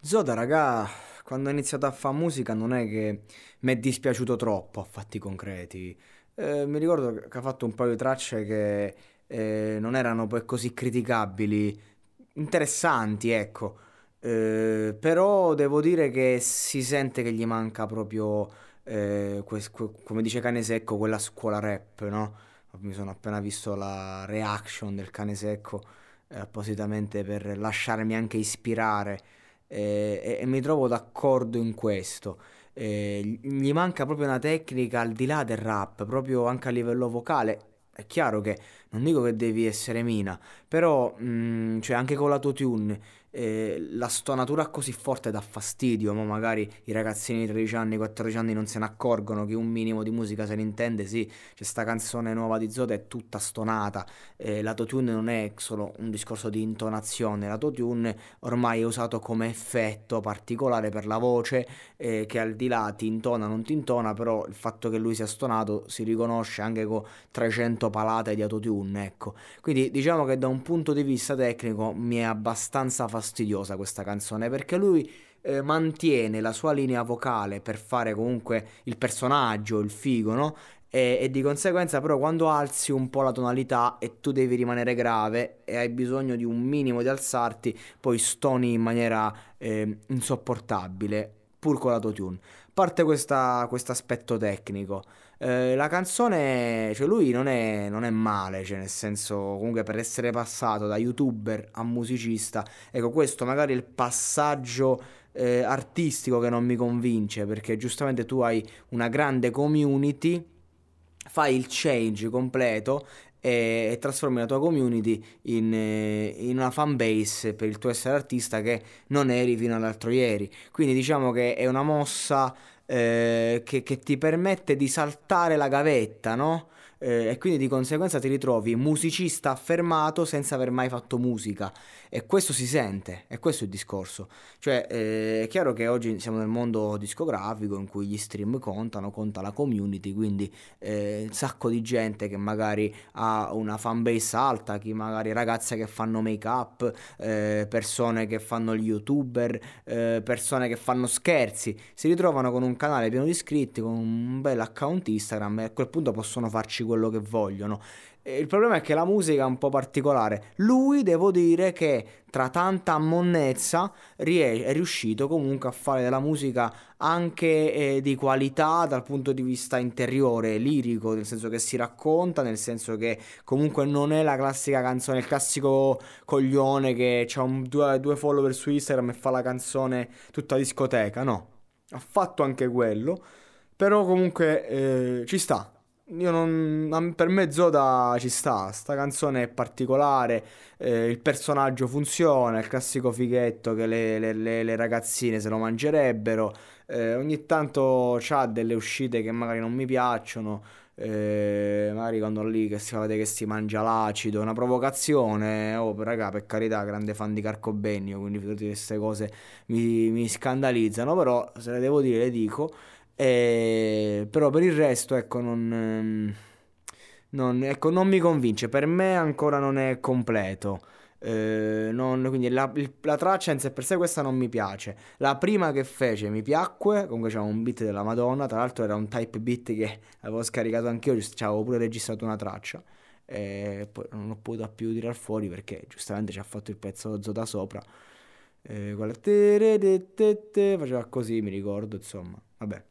Zoda, raga, quando ho iniziato a fare musica non è che mi è dispiaciuto troppo a fatti concreti. Eh, mi ricordo che ha fatto un paio di tracce che eh, non erano poi così criticabili, interessanti, ecco. Eh, però devo dire che si sente che gli manca proprio, eh, que- que- come dice Cane Secco, quella scuola rap, no? Mi sono appena visto la reaction del Cane Secco eh, appositamente per lasciarmi anche ispirare e, e mi trovo d'accordo in questo. Eh, gli manca proprio una tecnica al di là del rap, proprio anche a livello vocale. È chiaro che non dico che devi essere mina, però mh, cioè anche con l'autotune eh, la stonatura così forte dà fastidio, ma magari i ragazzini di 13 anni, 14 anni non se ne accorgono che un minimo di musica se ne intende, sì, c'è sta canzone nuova di Zoda è tutta stonata, eh, l'autotune non è solo un discorso di intonazione, l'autotune ormai è usato come effetto particolare per la voce eh, che al di là ti intona, non ti intona, però il fatto che lui sia stonato si riconosce anche con 300 palate di autotune, ecco. Quindi diciamo che da un punto di vista tecnico mi è abbastanza fastidioso fastidiosa questa canzone perché lui eh, mantiene la sua linea vocale per fare comunque il personaggio, il figo, no? E, e, di conseguenza però quando alzi un po' la tonalità e tu devi rimanere grave e hai bisogno di un minimo di alzarti, poi stoni in maniera eh, insopportabile, pur con l'autotune. Parte questo aspetto tecnico. Eh, la canzone, cioè lui non è, non è male, cioè nel senso comunque per essere passato da youtuber a musicista, ecco questo magari è il passaggio eh, artistico che non mi convince perché giustamente tu hai una grande community, fai il change completo e, e trasformi la tua community in, eh, in, una fan base per il tuo essere artista che non eri fino all'altro ieri. Quindi diciamo che è una mossa eh, che, che, ti permette di saltare la gavetta, no? Eh, e quindi di conseguenza ti ritrovi musicista affermato senza aver mai fatto musica e questo si sente, e questo è il discorso. Cioè, eh, è chiaro che oggi siamo nel mondo discografico in cui gli stream contano, conta la community, quindi eh, un sacco di gente che magari ha una fanbase alta, chi magari ragazze che fanno make up, eh, persone che fanno gli youtuber, eh, persone che fanno scherzi, si ritrovano con un canale pieno di iscritti, con un bel account Instagram e a quel punto possono farci quello che vogliono. Il problema è che la musica è un po' particolare. Lui, devo dire che tra tanta ammonnezza è riuscito comunque a fare della musica anche eh, di qualità dal punto di vista interiore, lirico, nel senso che si racconta, nel senso che comunque non è la classica canzone, il classico coglione che ha due, due follower su Instagram e fa la canzone tutta discoteca, no. Ha fatto anche quello, però comunque eh, ci sta, io non, per me Zoda ci sta, sta canzone è particolare, eh, il personaggio funziona, il classico fighetto che le, le, le, le ragazzine se lo mangerebbero, eh, ogni tanto ha delle uscite che magari non mi piacciono, eh, magari quando lì che si che si mangia l'acido, una provocazione, oh raga per carità grande fan di Carcobenio, quindi tutte queste cose mi, mi scandalizzano, però se le devo dire le dico. E, però per il resto, ecco, non, ehm, non, ecco, non mi convince. Per me ancora non è completo. Eh, non, quindi la, la, traccia in sé per sé questa non mi piace. La prima che fece mi piacque, comunque c'era un beat della Madonna, tra l'altro era un type beat che avevo scaricato anch'io, ci avevo pure registrato una traccia. E poi non ho potuto più tirar fuori perché giustamente ci ha fatto il pezzo Zo da sopra. Eh, quella faceva così, mi ricordo, insomma. Vabbè.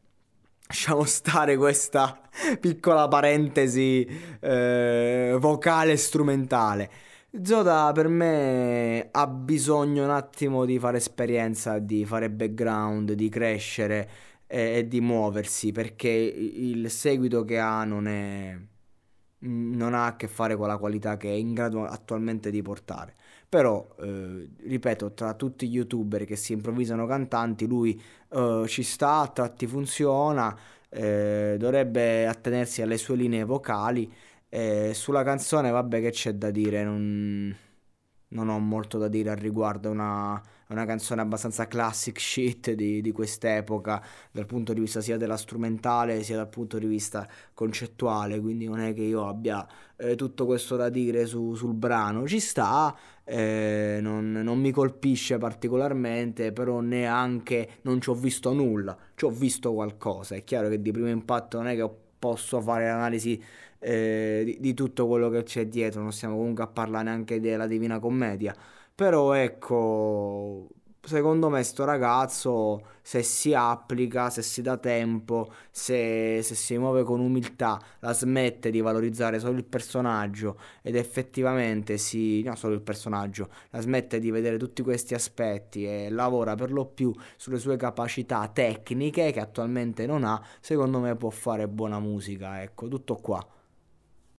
Lasciamo stare questa piccola parentesi eh, vocale e strumentale. Zoda per me ha bisogno un attimo di fare esperienza, di fare background, di crescere e, e di muoversi perché il seguito che ha non è, non ha a che fare con la qualità che è in grado attualmente di portare. Però, eh, ripeto, tra tutti gli youtuber che si improvvisano cantanti, lui eh, ci sta, a tratti funziona, eh, dovrebbe attenersi alle sue linee vocali. sulla canzone, vabbè, che c'è da dire? Non non ho molto da dire al riguardo, è una, una, canzone abbastanza classic shit di, di, quest'epoca, dal punto di vista sia della strumentale sia dal punto di vista concettuale, quindi non è che io abbia eh, tutto questo da dire su, sul brano, ci sta, eh, non, non, mi colpisce particolarmente, però neanche non ci ho visto nulla, ci ho visto qualcosa, è chiaro che di primo impatto non è che posso fare l'analisi eh, di, di, tutto quello che c'è dietro, non stiamo comunque a parlare neanche della Divina Commedia, però ecco, secondo me sto ragazzo se si applica, se si dà tempo, se, se, si muove con umiltà, la smette di valorizzare solo il personaggio ed effettivamente si... no solo il personaggio, la smette di vedere tutti questi aspetti e lavora per lo più sulle sue capacità tecniche che attualmente non ha, secondo me può fare buona musica, ecco, tutto qua.